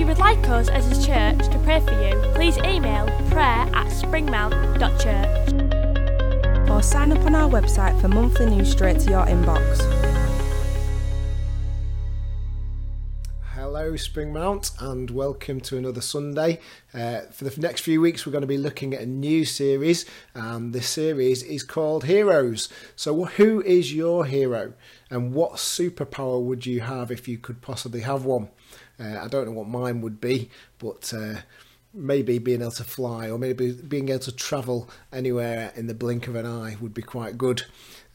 If you would like us as a church to pray for you, please email prayer at springmount.church. or sign up on our website for monthly news straight to your inbox. Hello, Springmount, and welcome to another Sunday. Uh, for the next few weeks, we're going to be looking at a new series, and this series is called Heroes. So, who is your hero, and what superpower would you have if you could possibly have one? Uh, I don't know what mine would be, but uh, maybe being able to fly, or maybe being able to travel anywhere in the blink of an eye would be quite good.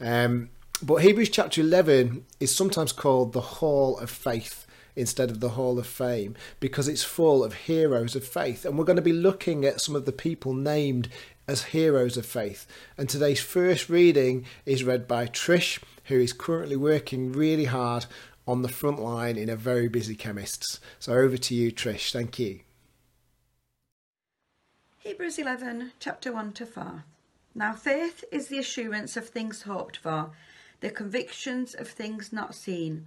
Um, but Hebrews chapter 11 is sometimes called the Hall of Faith instead of the Hall of Fame because it's full of heroes of faith. And we're going to be looking at some of the people named as heroes of faith. And today's first reading is read by Trish, who is currently working really hard on the front line in a very busy chemist's. So over to you, Trish. Thank you. Hebrews 11, chapter 1 to 4. Now faith is the assurance of things hoped for, the convictions of things not seen.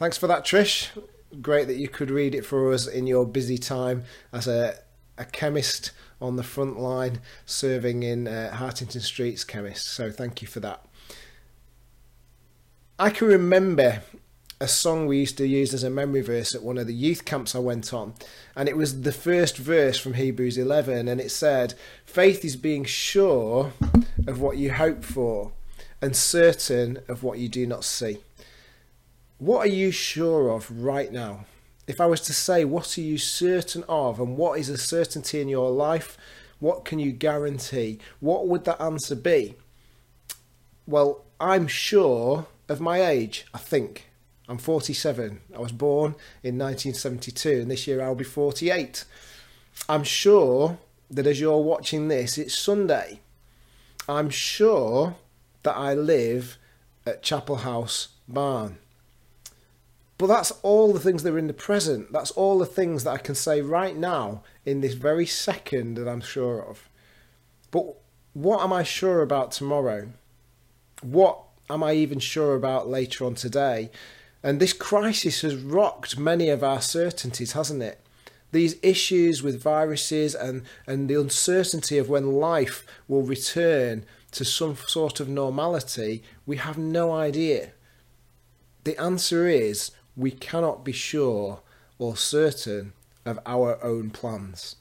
Thanks for that, Trish. Great that you could read it for us in your busy time as a, a chemist on the front line serving in uh, Hartington Street's chemist. So thank you for that. I can remember a song we used to use as a memory verse at one of the youth camps I went on, and it was the first verse from Hebrews 11, and it said, Faith is being sure of what you hope for and certain of what you do not see. What are you sure of right now? If I was to say, what are you certain of, and what is a certainty in your life? What can you guarantee? What would that answer be? Well, I'm sure of my age, I think. I'm 47. I was born in 1972, and this year I'll be 48. I'm sure that as you're watching this, it's Sunday. I'm sure that I live at Chapel House Barn. But that's all the things that are in the present. That's all the things that I can say right now in this very second that I'm sure of. But what am I sure about tomorrow? What am I even sure about later on today? And this crisis has rocked many of our certainties, hasn't it? These issues with viruses and, and the uncertainty of when life will return to some sort of normality, we have no idea. The answer is we cannot be sure or certain of our own plans.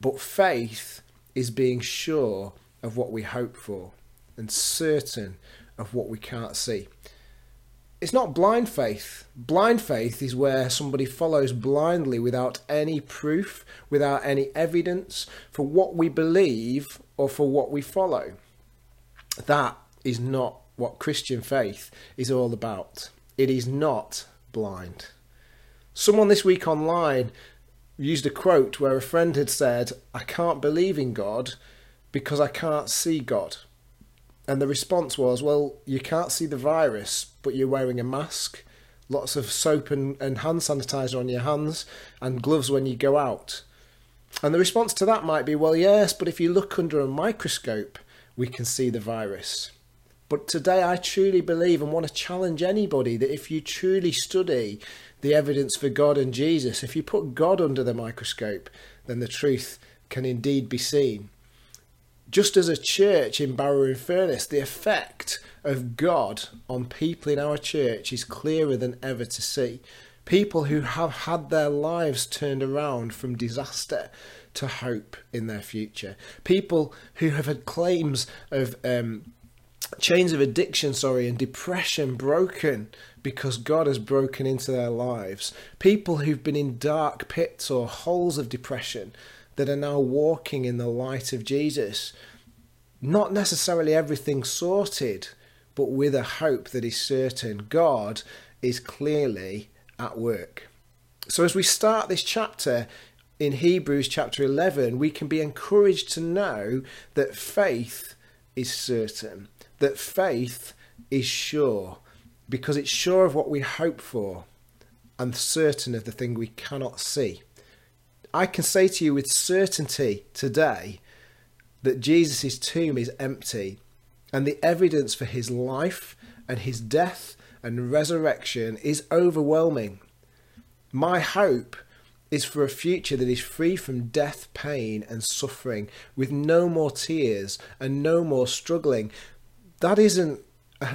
But faith is being sure of what we hope for and certain of what we can't see. It's not blind faith. Blind faith is where somebody follows blindly without any proof, without any evidence for what we believe or for what we follow. That is not what Christian faith is all about. It is not blind. Someone this week online used a quote where a friend had said, I can't believe in God because I can't see God. And the response was, well, you can't see the virus, but you're wearing a mask, lots of soap and, and hand sanitizer on your hands, and gloves when you go out. And the response to that might be, well, yes, but if you look under a microscope, we can see the virus. But today, I truly believe and want to challenge anybody that if you truly study the evidence for God and Jesus, if you put God under the microscope, then the truth can indeed be seen. Just as a church in Barrow in Furness, the effect of God on people in our church is clearer than ever to see. People who have had their lives turned around from disaster to hope in their future. People who have had claims of um, chains of addiction, sorry, and depression broken because God has broken into their lives. People who've been in dark pits or holes of depression that are now walking in the light of Jesus. Not necessarily everything sorted, but with a hope that is certain. God is clearly at work. So, as we start this chapter in Hebrews chapter 11, we can be encouraged to know that faith is certain, that faith is sure, because it's sure of what we hope for and certain of the thing we cannot see. I can say to you with certainty today that Jesus' tomb is empty and the evidence for his life and his death and resurrection is overwhelming. My hope is for a future that is free from death, pain, and suffering, with no more tears and no more struggling. That isn't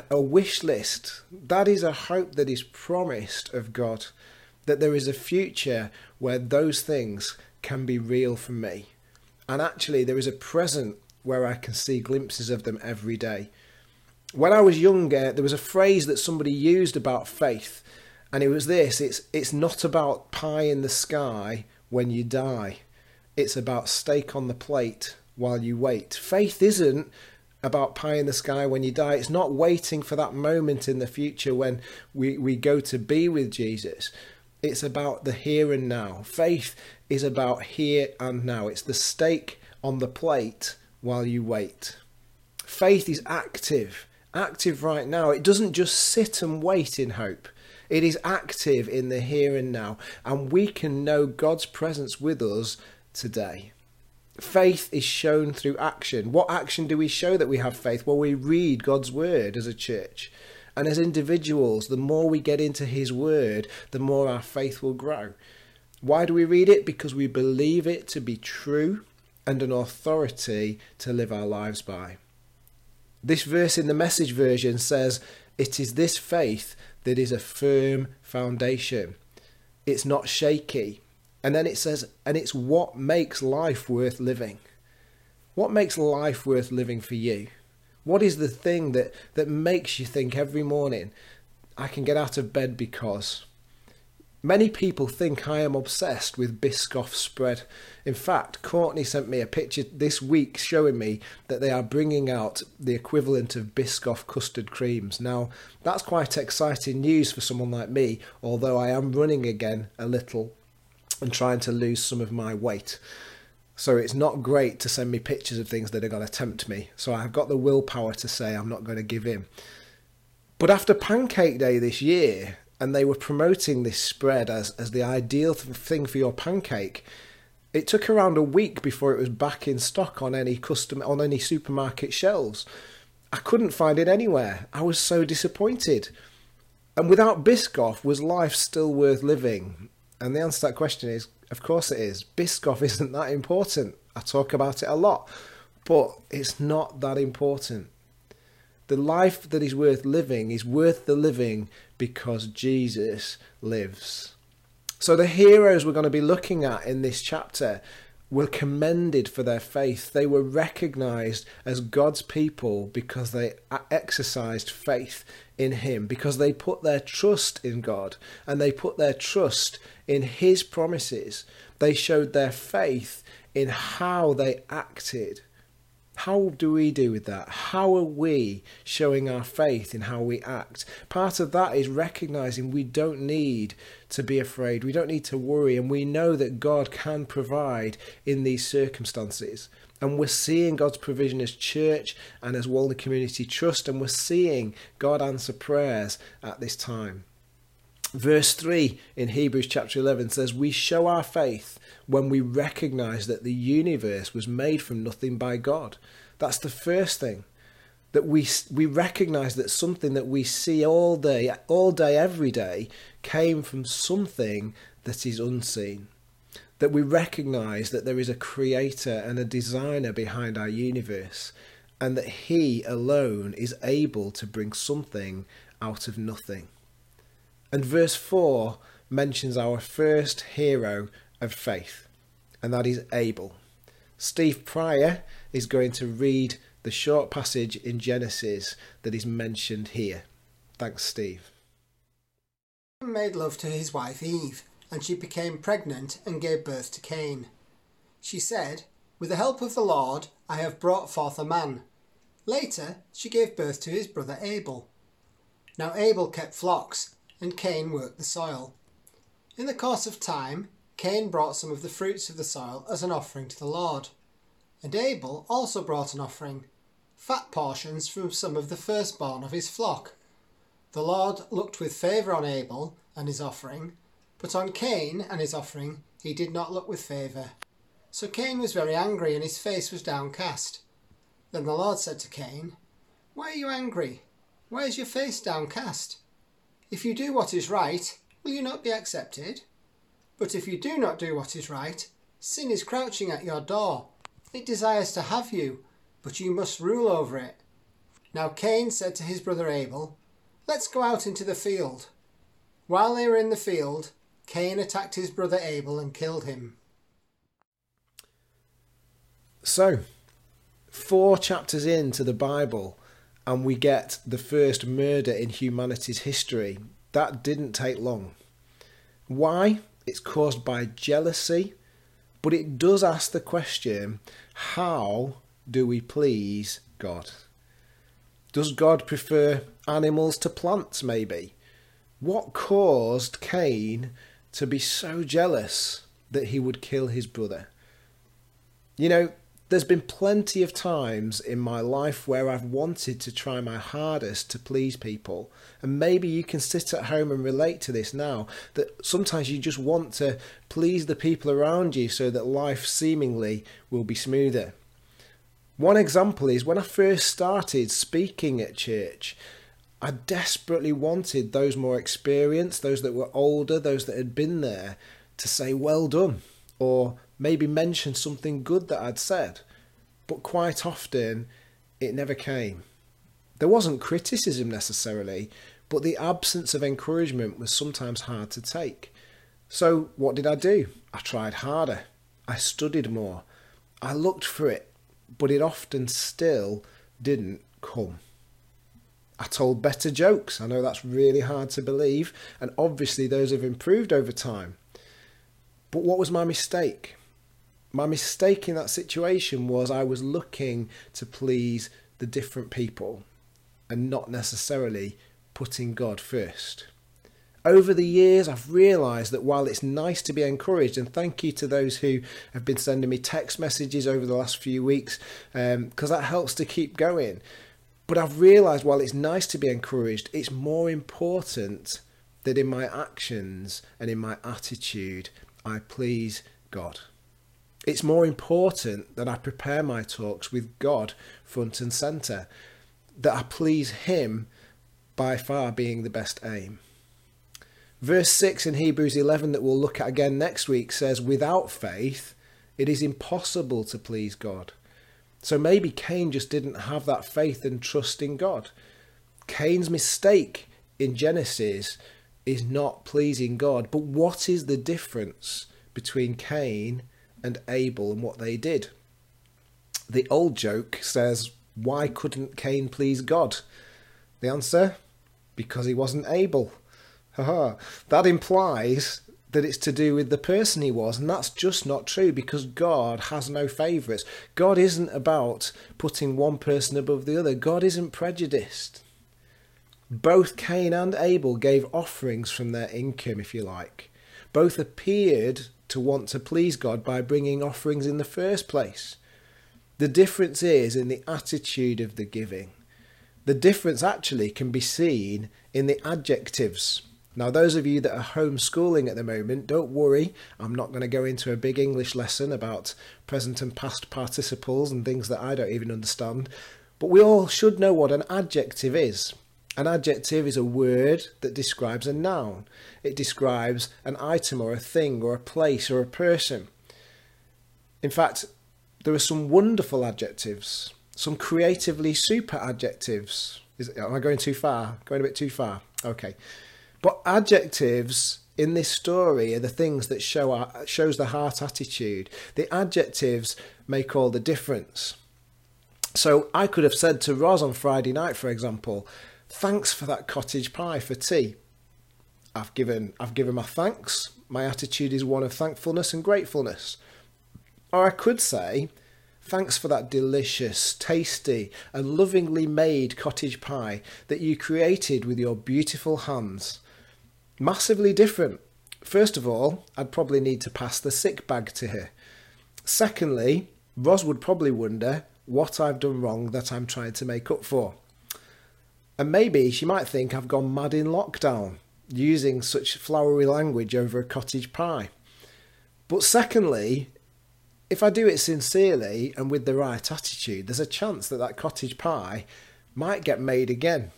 a wish list, that is a hope that is promised of God, that there is a future where those things can be real for me. And actually, there is a present where I can see glimpses of them every day. When I was younger, there was a phrase that somebody used about faith and it was this it's it's not about pie in the sky when you die it's about steak on the plate while you wait faith isn't about pie in the sky when you die. It's not waiting for that moment in the future when we, we go to be with jesus. It's about the here and now. Faith is about here and now. It's the steak on the plate while you wait. Faith is active active right now. It doesn't just sit and wait in hope. It is active in the here and now, and we can know God's presence with us today. Faith is shown through action. What action do we show that we have faith? Well, we read God's word as a church. And as individuals, the more we get into His Word, the more our faith will grow. Why do we read it? Because we believe it to be true and an authority to live our lives by. This verse in the message version says, It is this faith that is a firm foundation. It's not shaky. And then it says, and it's what makes life worth living. What makes life worth living for you? What is the thing that, that makes you think every morning, I can get out of bed because? Many people think I am obsessed with Biscoff spread. In fact, Courtney sent me a picture this week showing me that they are bringing out the equivalent of Biscoff custard creams. Now, that's quite exciting news for someone like me, although I am running again a little and trying to lose some of my weight. So it's not great to send me pictures of things that are going to tempt me. So I've got the willpower to say I'm not going to give in. But after Pancake Day this year, and they were promoting this spread as, as the ideal thing for your pancake. It took around a week before it was back in stock on any custom on any supermarket shelves. I couldn't find it anywhere. I was so disappointed. And without Biscoff, was life still worth living? And the answer to that question is, of course it is. Biscoff isn't that important. I talk about it a lot, but it's not that important. The life that is worth living is worth the living because Jesus lives. So, the heroes we're going to be looking at in this chapter were commended for their faith. They were recognized as God's people because they exercised faith in Him, because they put their trust in God and they put their trust in His promises. They showed their faith in how they acted. How do we do with that? How are we showing our faith in how we act? Part of that is recognizing we don't need to be afraid, we don't need to worry, and we know that God can provide in these circumstances. And we're seeing God's provision as church and as Walney Community Trust, and we're seeing God answer prayers at this time. Verse 3 in Hebrews chapter 11 says, We show our faith when we recognize that the universe was made from nothing by God. That's the first thing. That we, we recognize that something that we see all day, all day, every day, came from something that is unseen. That we recognize that there is a creator and a designer behind our universe, and that He alone is able to bring something out of nothing. And verse 4 mentions our first hero of faith, and that is Abel. Steve Pryor is going to read the short passage in Genesis that is mentioned here. Thanks, Steve. made love to his wife Eve, and she became pregnant and gave birth to Cain. She said, With the help of the Lord, I have brought forth a man. Later, she gave birth to his brother Abel. Now Abel kept flocks, and Cain worked the soil. In the course of time, Cain brought some of the fruits of the soil as an offering to the Lord. And Abel also brought an offering, fat portions from some of the firstborn of his flock. The Lord looked with favour on Abel and his offering, but on Cain and his offering he did not look with favour. So Cain was very angry, and his face was downcast. Then the Lord said to Cain, Why are you angry? Why is your face downcast? If you do what is right, will you not be accepted? But if you do not do what is right, sin is crouching at your door. It desires to have you, but you must rule over it. Now Cain said to his brother Abel, Let's go out into the field. While they were in the field, Cain attacked his brother Abel and killed him. So, four chapters into the Bible, and we get the first murder in humanity's history. That didn't take long. Why? It's caused by jealousy, but it does ask the question how do we please God? Does God prefer animals to plants, maybe? What caused Cain to be so jealous that he would kill his brother? You know, there's been plenty of times in my life where I've wanted to try my hardest to please people. And maybe you can sit at home and relate to this now that sometimes you just want to please the people around you so that life seemingly will be smoother. One example is when I first started speaking at church, I desperately wanted those more experienced, those that were older, those that had been there, to say, Well done, or maybe mention something good that I'd said. But quite often, it never came. There wasn't criticism necessarily, but the absence of encouragement was sometimes hard to take. So, what did I do? I tried harder. I studied more. I looked for it, but it often still didn't come. I told better jokes. I know that's really hard to believe, and obviously those have improved over time. But what was my mistake? My mistake in that situation was I was looking to please the different people and not necessarily putting God first. Over the years, I've realised that while it's nice to be encouraged, and thank you to those who have been sending me text messages over the last few weeks, because um, that helps to keep going. But I've realised while it's nice to be encouraged, it's more important that in my actions and in my attitude, I please God. It's more important that I prepare my talks with God front and centre, that I please Him by far being the best aim. Verse 6 in Hebrews 11, that we'll look at again next week, says, Without faith, it is impossible to please God. So maybe Cain just didn't have that faith and trust in God. Cain's mistake in Genesis is not pleasing God. But what is the difference between Cain and Abel and what they did? The old joke says, Why couldn't Cain please God? The answer? Because he wasn't able. that implies that it's to do with the person he was, and that's just not true because God has no favourites. God isn't about putting one person above the other, God isn't prejudiced. Both Cain and Abel gave offerings from their income, if you like. Both appeared to want to please God by bringing offerings in the first place. The difference is in the attitude of the giving. The difference actually can be seen in the adjectives. Now, those of you that are homeschooling at the moment, don't worry. I'm not going to go into a big English lesson about present and past participles and things that I don't even understand. But we all should know what an adjective is. An adjective is a word that describes a noun, it describes an item or a thing or a place or a person. In fact, there are some wonderful adjectives, some creatively super adjectives. Is, am I going too far? Going a bit too far? Okay. But adjectives in this story are the things that show our, shows the heart attitude. The adjectives make all the difference. So I could have said to Roz on Friday night, for example, thanks for that cottage pie for tea. I've given I've given my thanks. My attitude is one of thankfulness and gratefulness. Or I could say, thanks for that delicious, tasty, and lovingly made cottage pie that you created with your beautiful hands. Massively different. First of all, I'd probably need to pass the sick bag to her. Secondly, Ros would probably wonder what I've done wrong that I'm trying to make up for. And maybe she might think I've gone mad in lockdown, using such flowery language over a cottage pie. But secondly, if I do it sincerely and with the right attitude, there's a chance that that cottage pie might get made again.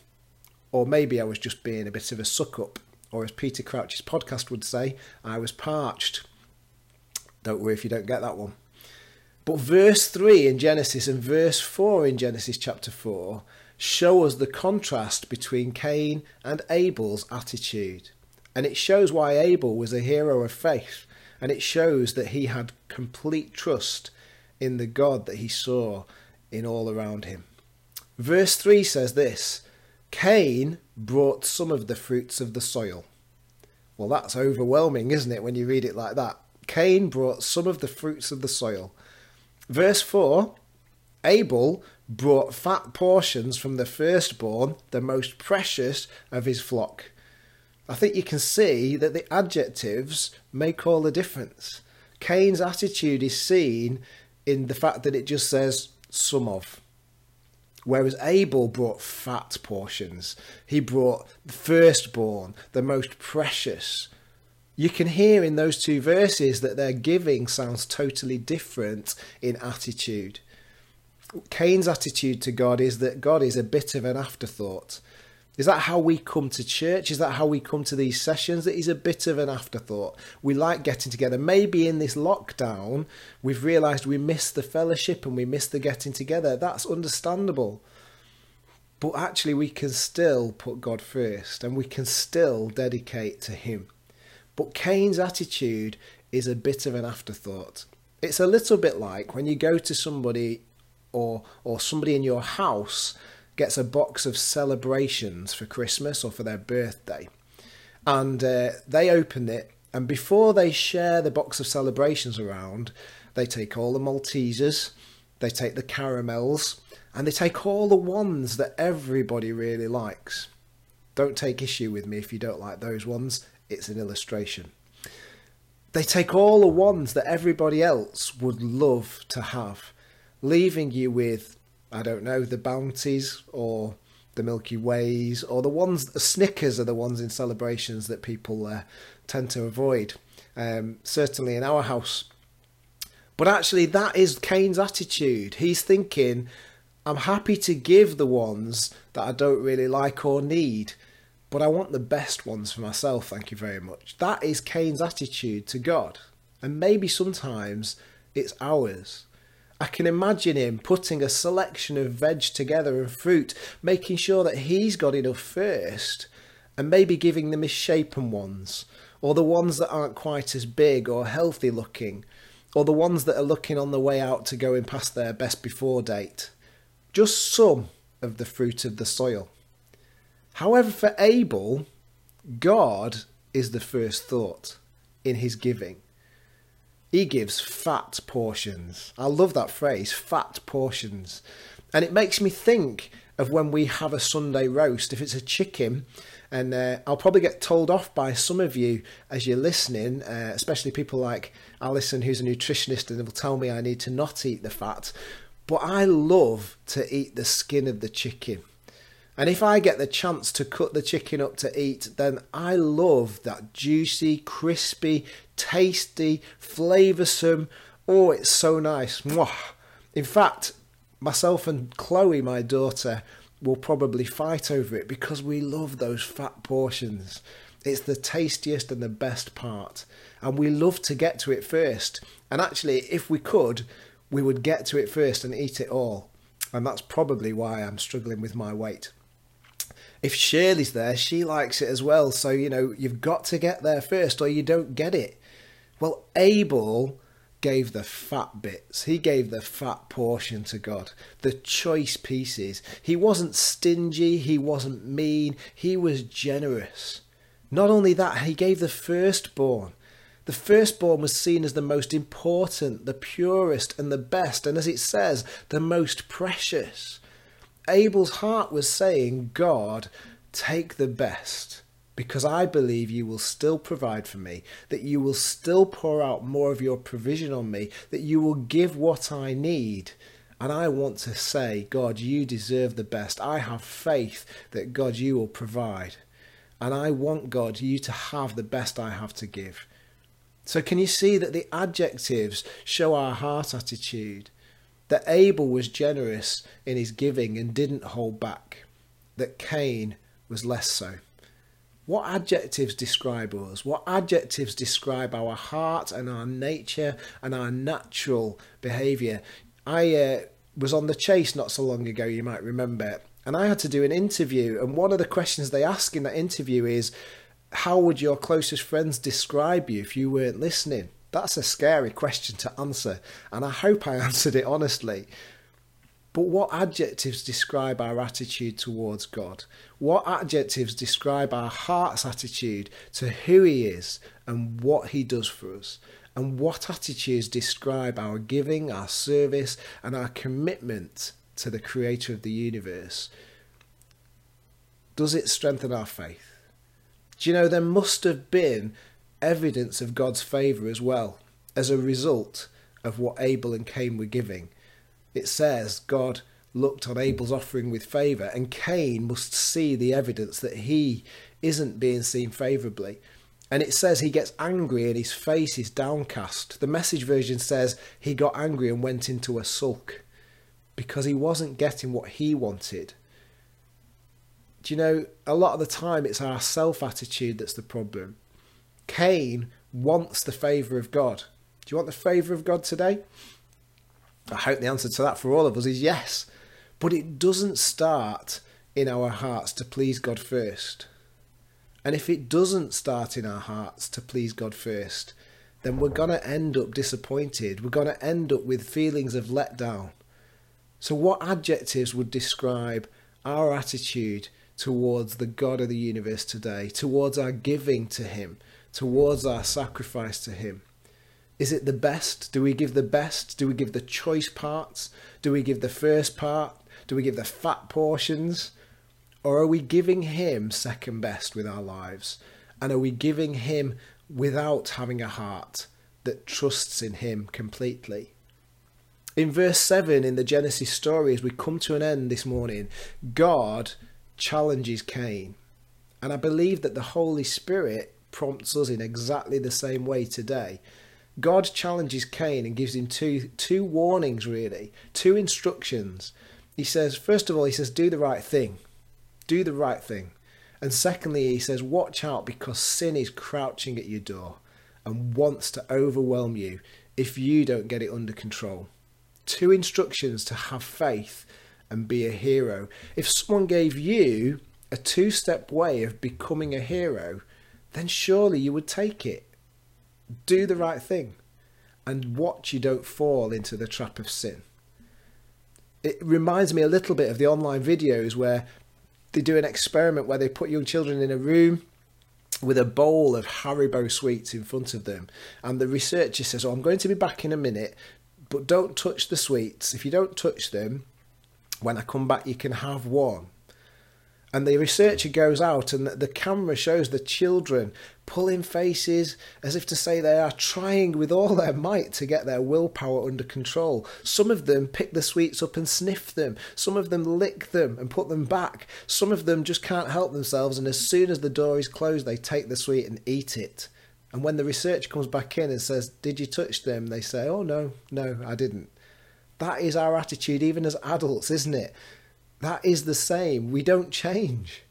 Or maybe I was just being a bit of a suck up, or as Peter Crouch's podcast would say, I was parched. Don't worry if you don't get that one. But verse 3 in Genesis and verse 4 in Genesis chapter 4 show us the contrast between Cain and Abel's attitude. And it shows why Abel was a hero of faith, and it shows that he had complete trust in the God that he saw in all around him. Verse 3 says this Cain brought some of the fruits of the soil. Well, that's overwhelming, isn't it, when you read it like that? Cain brought some of the fruits of the soil. Verse 4 Abel brought fat portions from the firstborn, the most precious of his flock. I think you can see that the adjectives make all the difference. Cain's attitude is seen in the fact that it just says some of. Whereas Abel brought fat portions. He brought the firstborn, the most precious. You can hear in those two verses that their giving sounds totally different in attitude. Cain's attitude to God is that God is a bit of an afterthought. Is that how we come to church? Is that how we come to these sessions? That he's a bit of an afterthought. We like getting together. Maybe in this lockdown, we've realised we miss the fellowship and we miss the getting together. That's understandable. But actually, we can still put God first and we can still dedicate to Him. But Cain's attitude is a bit of an afterthought. It's a little bit like when you go to somebody or or somebody in your house gets a box of celebrations for Christmas or for their birthday, and uh, they open it, and before they share the box of celebrations around, they take all the Maltesers, they take the caramels, and they take all the ones that everybody really likes. Don't take issue with me if you don't like those ones. It's an illustration. They take all the ones that everybody else would love to have, leaving you with I don't know, the bounties or the Milky Ways or the ones, the Snickers are the ones in celebrations that people uh, tend to avoid. Um, certainly in our house. But actually, that is Cain's attitude. He's thinking, I'm happy to give the ones that I don't really like or need, but I want the best ones for myself, thank you very much. That is Cain's attitude to God. And maybe sometimes it's ours. I can imagine him putting a selection of veg together and fruit, making sure that he's got enough first, and maybe giving the misshapen ones, or the ones that aren't quite as big or healthy looking, or the ones that are looking on the way out to going past their best before date. Just some of the fruit of the soil. However, for Abel, God is the first thought in his giving. He gives fat portions. I love that phrase, fat portions. And it makes me think of when we have a Sunday roast. If it's a chicken, and uh, I'll probably get told off by some of you as you're listening, uh, especially people like Alison, who's a nutritionist, and will tell me I need to not eat the fat. But I love to eat the skin of the chicken. And if I get the chance to cut the chicken up to eat, then I love that juicy, crispy, tasty, flavoursome. Oh, it's so nice. Mwah. In fact, myself and Chloe, my daughter, will probably fight over it because we love those fat portions. It's the tastiest and the best part. And we love to get to it first. And actually, if we could, we would get to it first and eat it all. And that's probably why I'm struggling with my weight. If Shirley's there, she likes it as well. So, you know, you've got to get there first or you don't get it. Well, Abel gave the fat bits. He gave the fat portion to God, the choice pieces. He wasn't stingy, he wasn't mean, he was generous. Not only that, he gave the firstborn. The firstborn was seen as the most important, the purest, and the best, and as it says, the most precious. Abel's heart was saying, God, take the best, because I believe you will still provide for me, that you will still pour out more of your provision on me, that you will give what I need. And I want to say, God, you deserve the best. I have faith that, God, you will provide. And I want, God, you to have the best I have to give. So, can you see that the adjectives show our heart attitude? That Abel was generous in his giving and didn't hold back, that Cain was less so. What adjectives describe us? What adjectives describe our heart and our nature and our natural behaviour? I uh, was on the chase not so long ago, you might remember, and I had to do an interview. And one of the questions they ask in that interview is, How would your closest friends describe you if you weren't listening? That's a scary question to answer, and I hope I answered it honestly. But what adjectives describe our attitude towards God? What adjectives describe our heart's attitude to who He is and what He does for us? And what attitudes describe our giving, our service, and our commitment to the Creator of the universe? Does it strengthen our faith? Do you know, there must have been evidence of God's favour as well as a result of what Abel and Cain were giving. It says God looked on Abel's offering with favour, and Cain must see the evidence that he isn't being seen favourably. And it says he gets angry and his face is downcast. The message version says he got angry and went into a sulk because he wasn't getting what he wanted. Do you know, a lot of the time it's our self attitude that's the problem. Cain wants the favour of God. Do you want the favour of God today? I hope the answer to that for all of us is yes. But it doesn't start in our hearts to please God first. And if it doesn't start in our hearts to please God first, then we're going to end up disappointed. We're going to end up with feelings of letdown. So, what adjectives would describe our attitude towards the God of the universe today, towards our giving to Him, towards our sacrifice to Him? Is it the best? Do we give the best? Do we give the choice parts? Do we give the first part? Do we give the fat portions? Or are we giving Him second best with our lives? And are we giving Him without having a heart that trusts in Him completely? In verse 7 in the Genesis story, as we come to an end this morning, God challenges Cain. And I believe that the Holy Spirit prompts us in exactly the same way today. God challenges Cain and gives him two two warnings really, two instructions. He says, first of all, he says, do the right thing. Do the right thing. And secondly, he says, watch out because sin is crouching at your door and wants to overwhelm you if you don't get it under control. Two instructions to have faith and be a hero. If someone gave you a two step way of becoming a hero, then surely you would take it. Do the right thing and watch you don't fall into the trap of sin. It reminds me a little bit of the online videos where they do an experiment where they put young children in a room with a bowl of Haribo sweets in front of them. And the researcher says, Oh, I'm going to be back in a minute, but don't touch the sweets. If you don't touch them, when I come back, you can have one. And the researcher goes out, and the camera shows the children pulling faces as if to say they are trying with all their might to get their willpower under control. Some of them pick the sweets up and sniff them, some of them lick them and put them back, some of them just can't help themselves, and as soon as the door is closed, they take the sweet and eat it. And when the researcher comes back in and says, Did you touch them? they say, Oh, no, no, I didn't. That is our attitude, even as adults, isn't it? That is the same. We don't change.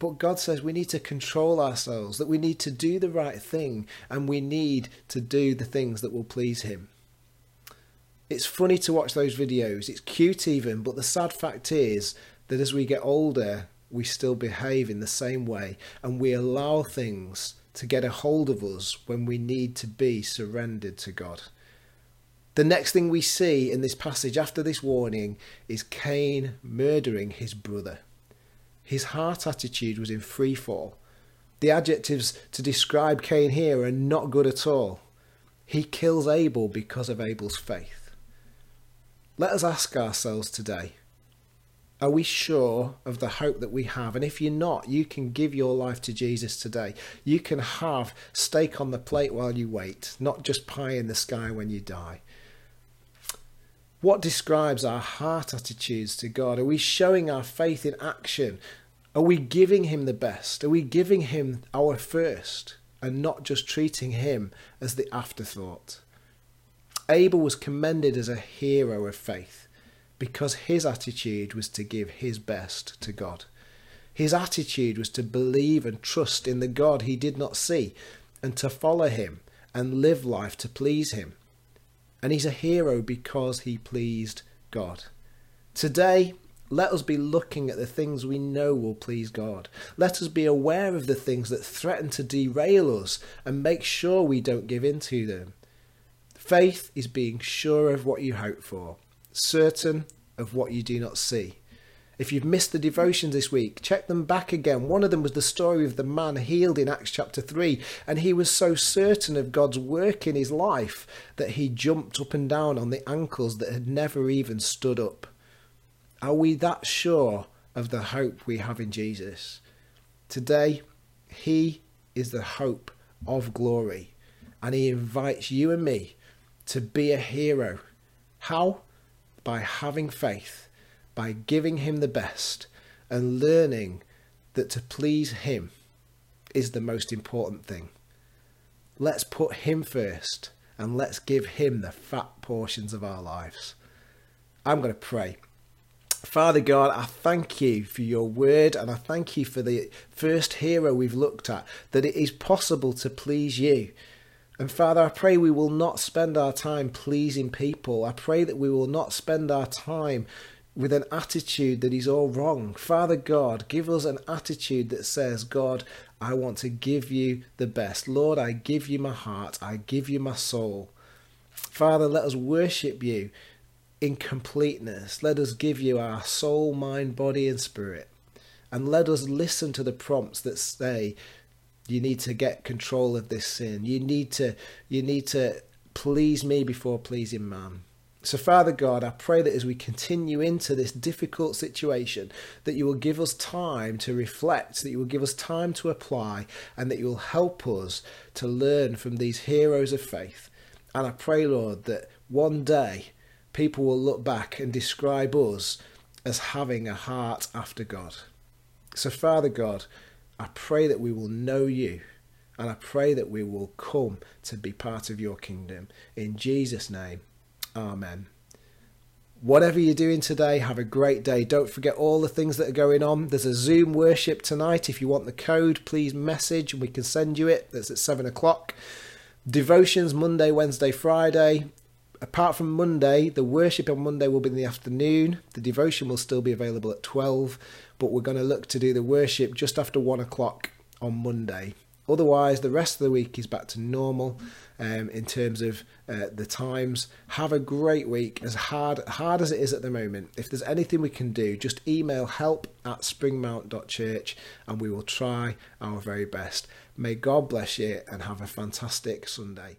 But God says we need to control ourselves, that we need to do the right thing, and we need to do the things that will please Him. It's funny to watch those videos, it's cute even, but the sad fact is that as we get older, we still behave in the same way and we allow things to get a hold of us when we need to be surrendered to God. The next thing we see in this passage after this warning is Cain murdering his brother. His heart attitude was in free fall. The adjectives to describe Cain here are not good at all. He kills Abel because of Abel's faith. Let us ask ourselves today are we sure of the hope that we have? And if you're not, you can give your life to Jesus today. You can have steak on the plate while you wait, not just pie in the sky when you die. What describes our heart attitudes to God? Are we showing our faith in action? Are we giving Him the best? Are we giving Him our first and not just treating Him as the afterthought? Abel was commended as a hero of faith because his attitude was to give his best to God. His attitude was to believe and trust in the God he did not see and to follow him and live life to please him. And he's a hero because he pleased God. Today, let us be looking at the things we know will please God. Let us be aware of the things that threaten to derail us and make sure we don't give in to them. Faith is being sure of what you hope for certain of what you do not see. If you've missed the devotions this week, check them back again. One of them was the story of the man healed in Acts chapter 3, and he was so certain of God's work in his life that he jumped up and down on the ankles that had never even stood up. Are we that sure of the hope we have in Jesus? Today, he is the hope of glory, and he invites you and me to be a hero. How? by having faith, by giving Him the best, and learning that to please Him is the most important thing. Let's put Him first and let's give Him the fat portions of our lives. I'm going to pray. Father God, I thank you for your word and I thank you for the first hero we've looked at, that it is possible to please you. And Father, I pray we will not spend our time pleasing people. I pray that we will not spend our time with an attitude that is all wrong. Father God, give us an attitude that says, God, I want to give you the best. Lord, I give you my heart. I give you my soul. Father, let us worship you in completeness. Let us give you our soul, mind, body, and spirit. And let us listen to the prompts that say, you need to get control of this sin. You need to you need to please me before pleasing man. So, Father God, I pray that as we continue into this difficult situation, that you will give us time to reflect, that you will give us time to apply, and that you will help us to learn from these heroes of faith. And I pray, Lord, that one day people will look back and describe us as having a heart after God. So, Father God, I pray that we will know you and I pray that we will come to be part of your kingdom. In Jesus' name, Amen. Whatever you're doing today, have a great day. Don't forget all the things that are going on. There's a Zoom worship tonight. If you want the code, please message and we can send you it. That's at 7 o'clock. Devotions Monday, Wednesday, Friday. Apart from Monday, the worship on Monday will be in the afternoon. The devotion will still be available at 12 but we're going to look to do the worship just after one o'clock on Monday. Otherwise, the rest of the week is back to normal um, in terms of uh, the times. Have a great week, as hard hard as it is at the moment. If there's anything we can do, just email help at springmount.church and we will try our very best. May God bless you and have a fantastic Sunday.